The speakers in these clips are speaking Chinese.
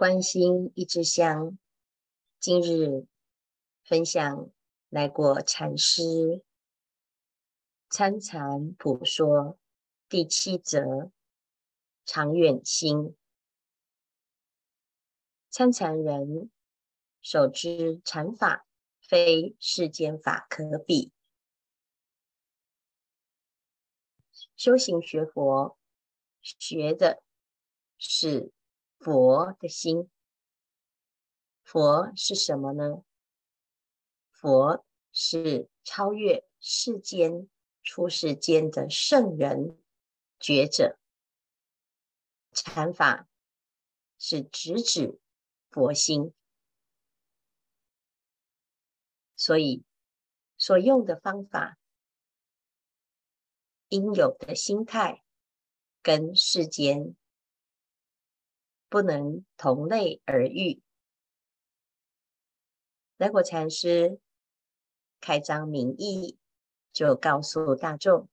关心一支香，今日分享来过禅师参禅普说第七则长远心。参禅人手知禅法非世间法可比，修行学佛学的是。佛的心，佛是什么呢？佛是超越世间、出世间的圣人、觉者。禅法是直指佛心，所以所用的方法、应有的心态，跟世间。不能同类而喻。来果禅师开宗明义，就告诉大众，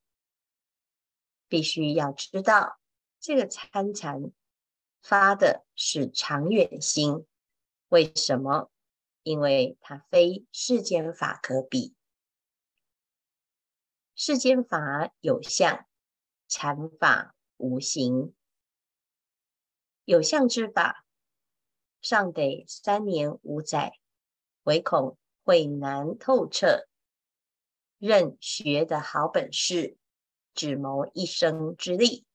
必须要知道这个参禅发的是长远心。为什么？因为它非世间法可比。世间法有相，禅法无形。有相之法，尚得三年五载，唯恐慧难透彻。任学的好本事，只谋一生之利。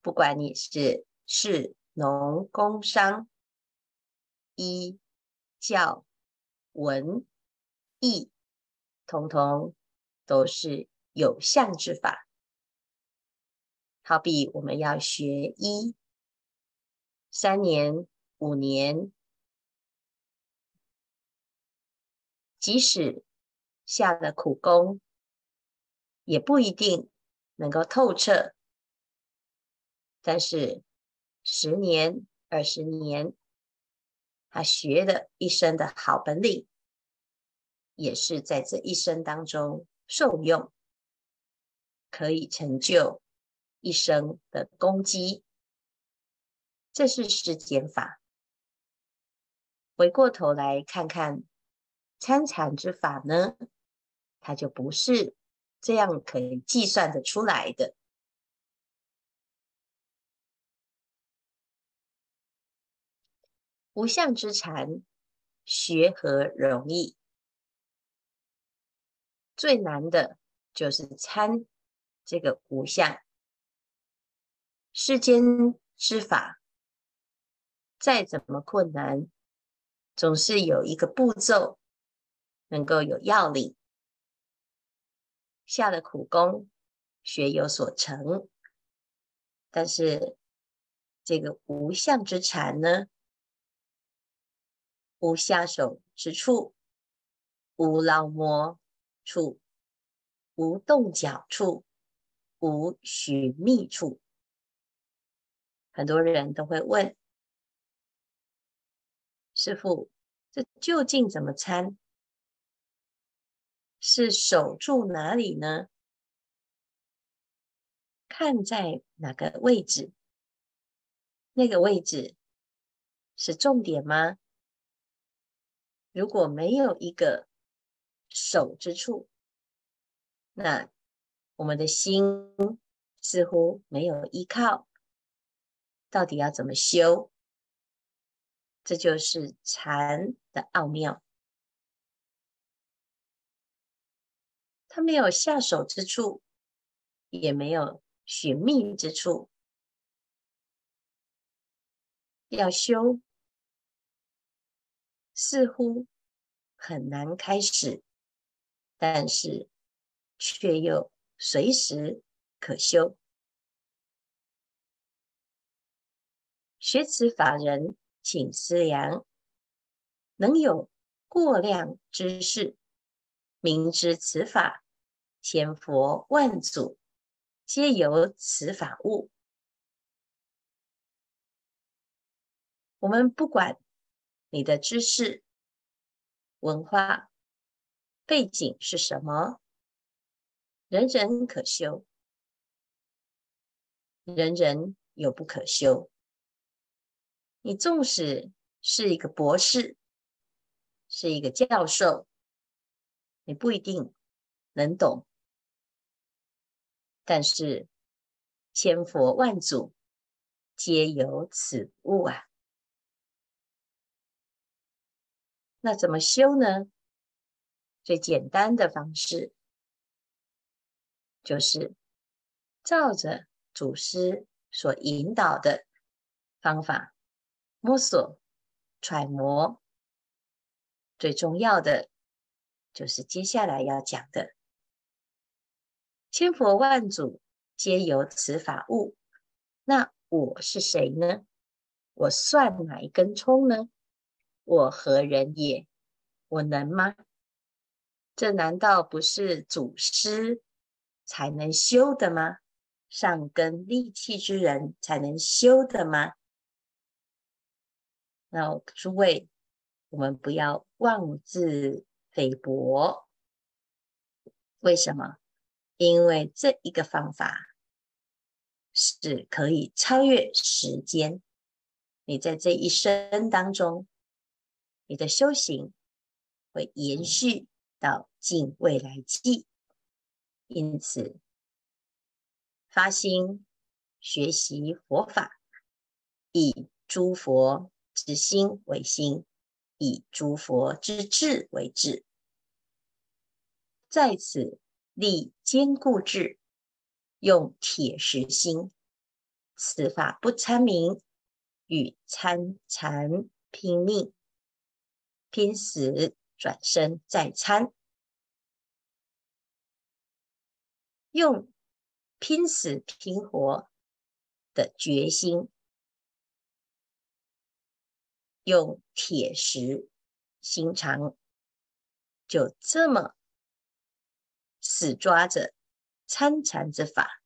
不管你是士农工商、医教文艺，通通都是有相之法。好比我们要学医。三年、五年，即使下了苦功，也不一定能够透彻。但是十年、二十年，他学的一身的好本领，也是在这一生当中受用，可以成就一生的功绩。这是世间法。回过头来看看参禅之法呢，它就不是这样可以计算得出来的。无相之禅，学何容易？最难的就是参这个无相。世间之法。再怎么困难，总是有一个步骤能够有要领，下了苦功，学有所成。但是这个无相之禅呢，无下手之处，无劳摸处，无动脚处，无寻觅处。很多人都会问。师父，这究竟怎么参？是守住哪里呢？看在哪个位置？那个位置是重点吗？如果没有一个守之处，那我们的心似乎没有依靠，到底要怎么修？这就是禅的奥妙，它没有下手之处，也没有寻觅之处。要修，似乎很难开始，但是却又随时可修。学此法人。请思量，能有过量知识，明知此法千佛万祖皆由此法悟。我们不管你的知识、文化背景是什么，人人可修，人人有不可修。你纵使是一个博士，是一个教授，你不一定能懂。但是千佛万祖皆有此悟啊！那怎么修呢？最简单的方式就是照着祖师所引导的方法摸索揣摩。最重要的就是接下来要讲的。千佛万祖皆有此法悟，那我是谁呢？我算哪一根葱呢？我何人也？我能吗？这难道不是祖师才能修的吗？上根利器之人才能修的吗？那诸位，我们不要妄自菲薄。为什么？因为这一个方法是可以超越时间，你在这一生当中，你的修行会延续到尽未来际。因此，发心学习佛法，以诸佛之心为心，以诸佛之智为智，在此。立坚固志，用铁石心，此法不参名，与参禅拼命，拼死转身再参，用拼死拼活的决心，用铁石心肠，就这么。死抓着参禅之法，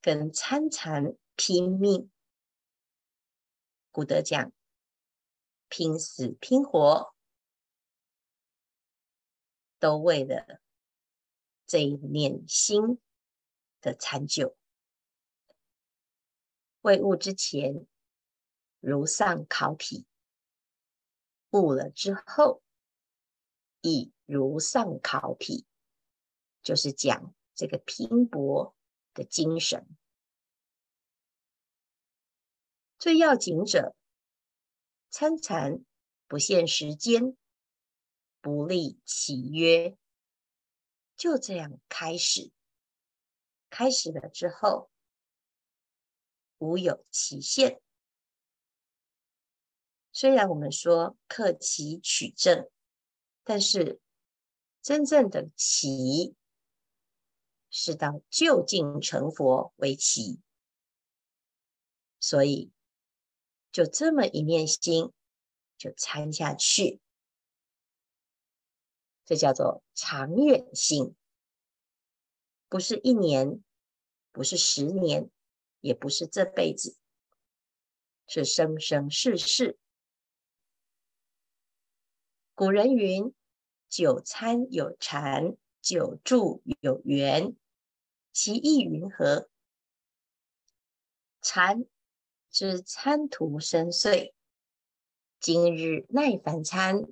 跟参禅拼命。古德讲，拼死拼活，都为了这一念心的参究。未悟之前，如丧考妣；悟了之后，亦如丧考妣，就是讲这个拼搏的精神。最要紧者，参禅不限时间，不立契约，就这样开始。开始了之后，无有期限。虽然我们说克期取证。但是，真正的期是到就近成佛为期，所以就这么一念心就参下去，这叫做长远心，不是一年，不是十年，也不是这辈子，是生生世世。古人云：“久餐有禅，久住有缘。”其意云何？禅之参途深邃，今日耐烦参，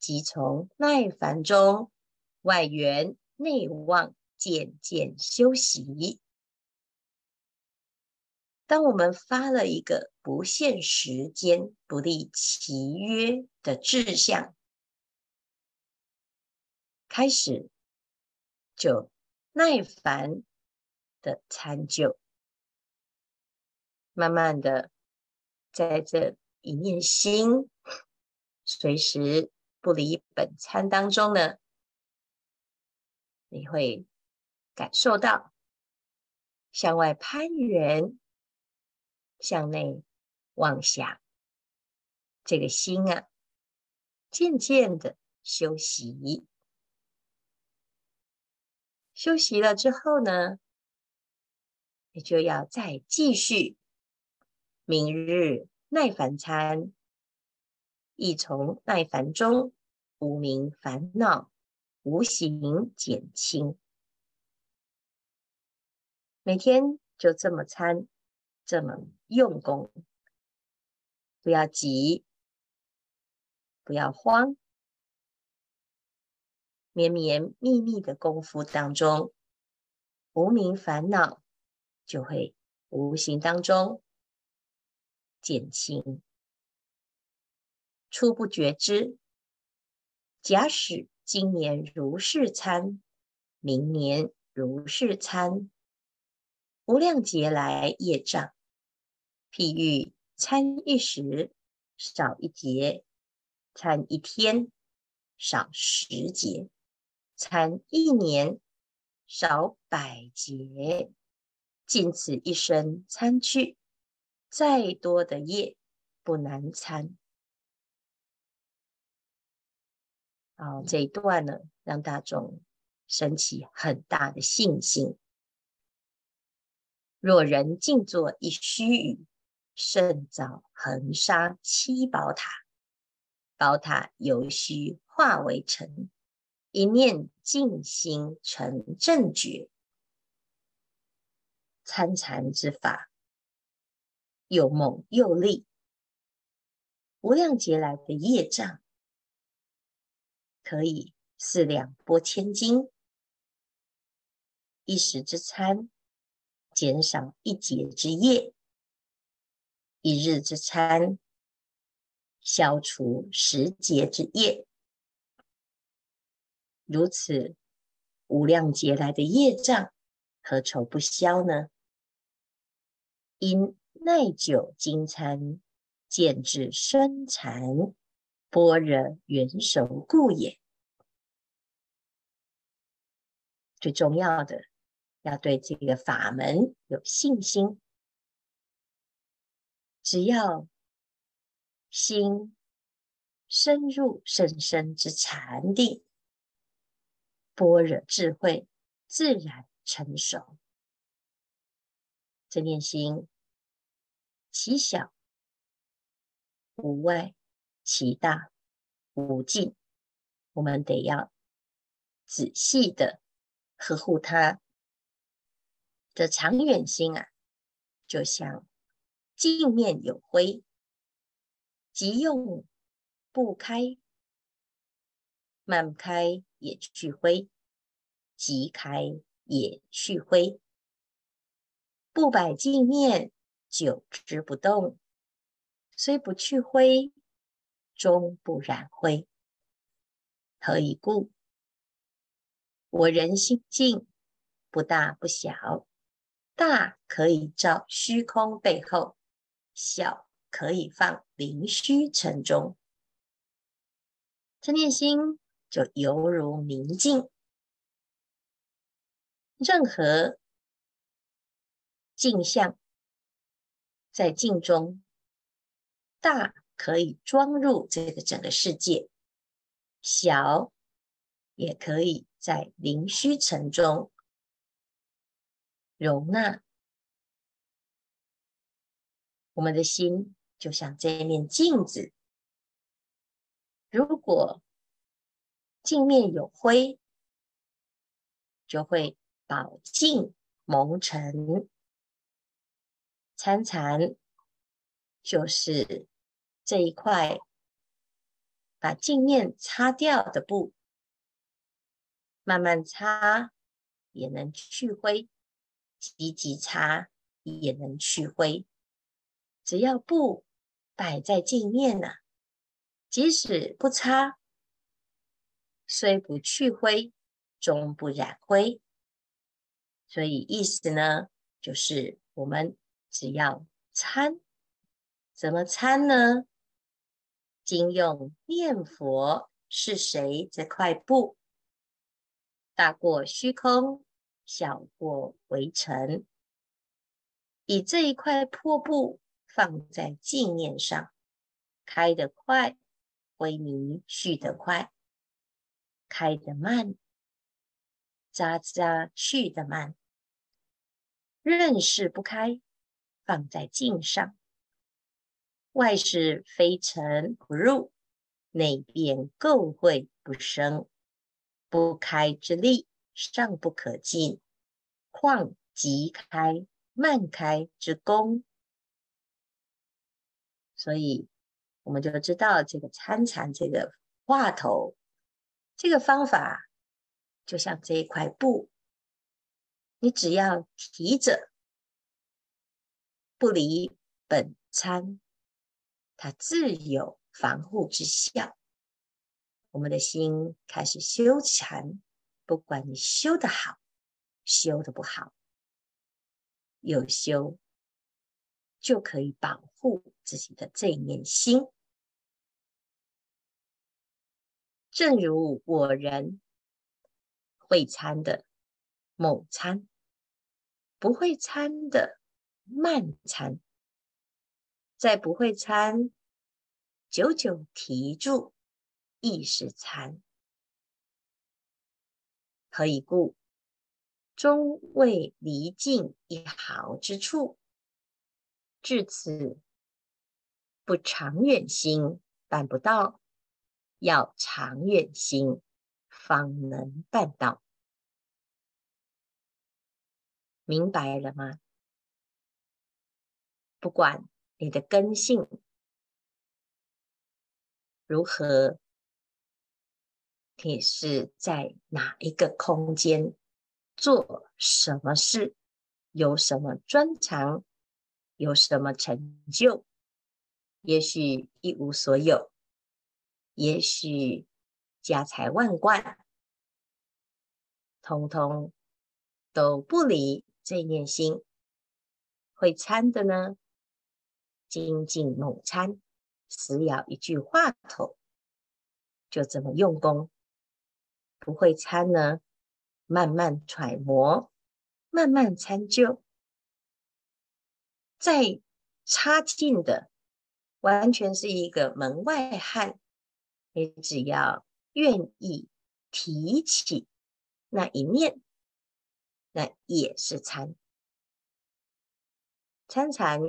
即从耐烦中外圆内望，渐渐修习。当我们发了一个不限时间、不立期约的志向。开始就耐烦的参究，慢慢的在这一念心随时不离本参当中呢，你会感受到向外攀缘，向内望想，这个心啊，渐渐的休息。休息了之后呢，你就要再继续。明日耐烦参，亦从耐烦中无明烦恼无形减轻。每天就这么参，这么用功，不要急，不要慌，绵绵密密的功夫当中，无名烦恼就会无形当中减轻。初不觉知，假使今年如是参，明年如是参，无量劫来业障，譬喻参一时少一劫，参一天少十劫，参一年少百劫，尽此一生参去，再多的业不难参。啊，这一段呢，让大众升起很大的信心。若人静坐一须臾，胜造恒沙七宝塔。宝塔犹须化为尘，一念净心成正觉。参禅之法，又猛又利，无量劫来的业障。可以四两拨千斤，一时之参，减少一劫之业；一日之参，消除十劫之业。如此无量劫来的业障，何愁不消呢？因耐久精参，渐至深禅，般若圆熟故也。最重要的，要对这个法门有信心。只要心深入甚深之禅定，般若智慧自然成熟。这念心其小无外，其大无尽，我们得要仔细的。呵护它的长远心啊，就像镜面有灰，急用不开，慢开也去灰，即开也去灰。不摆镜面，久之不动，虽不去灰，终不染灰。何以故？我人心静，不大不小，大可以照虚空背后，小可以放灵虚尘中。陈念心就犹如明镜，任何镜像在镜中，大可以装入这个整个世界，小也可以。在灵虚尘中容纳我们的心，就像这面镜子。如果镜面有灰，就会宝镜蒙尘。参禅就是这一块把镜面擦掉的布。慢慢擦也能去灰，急急擦也能去灰。只要布摆在镜面呢，即使不擦，虽不去灰，终不染灰。所以意思呢，就是我们只要参，怎么参呢？经用念佛是谁这块布？大过虚空，小过微尘。以这一块破布放在镜面上，开得快，灰泥续得快；开得慢，渣渣去得慢。任是不开，放在镜上，外是非尘不入，内边垢秽不生。不开之力尚不可尽，况急开慢开之功？所以我们就知道这个参禅这个话头，这个方法就像这一块布，你只要提着，不离本参，它自有防护之效。我们的心开始修禅，不管你修得好，修得不好，有修就可以保护自己的这一念心。正如我人会参的猛参，不会参的慢参，在不会参，久久提住。亦是参，何以故？终未离境一毫之处，至此不长远心办不到，要长远心方能办到。明白了吗？不管你的根性如何。你是在哪一个空间做什么事？有什么专长？有什么成就？也许一无所有，也许家财万贯，通通都不离这念心。会参的呢，精进猛参，死咬一句话头，就这么用功。不会参呢，慢慢揣摩，慢慢参究，再差劲的，完全是一个门外汉。你只要愿意提起那一念，那也是参。参禅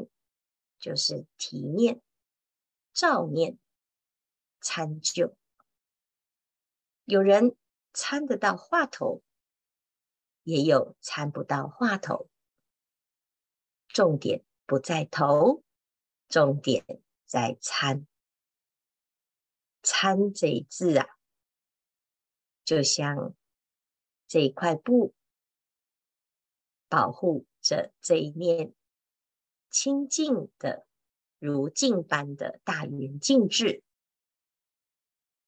就是提念、照念、参究。有人。参得到话头，也有参不到话头。重点不在头，重点在参。参这一字啊，就像这一块布，保护着这一念清净的如镜般的大圆镜智，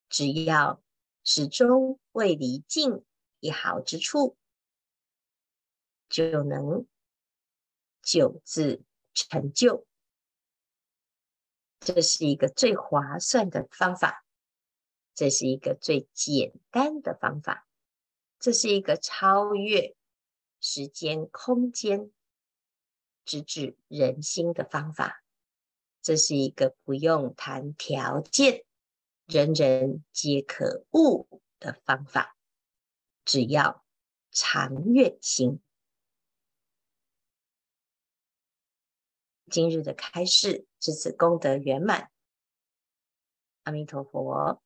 只要。始终未离境一毫之处，就能久自成就。这是一个最划算的方法，这是一个最简单的方法，这是一个超越时间空间、直指人心的方法，这是一个不用谈条件。人人皆可悟的方法，只要长远心。今日的开示至此功德圆满，阿弥陀佛。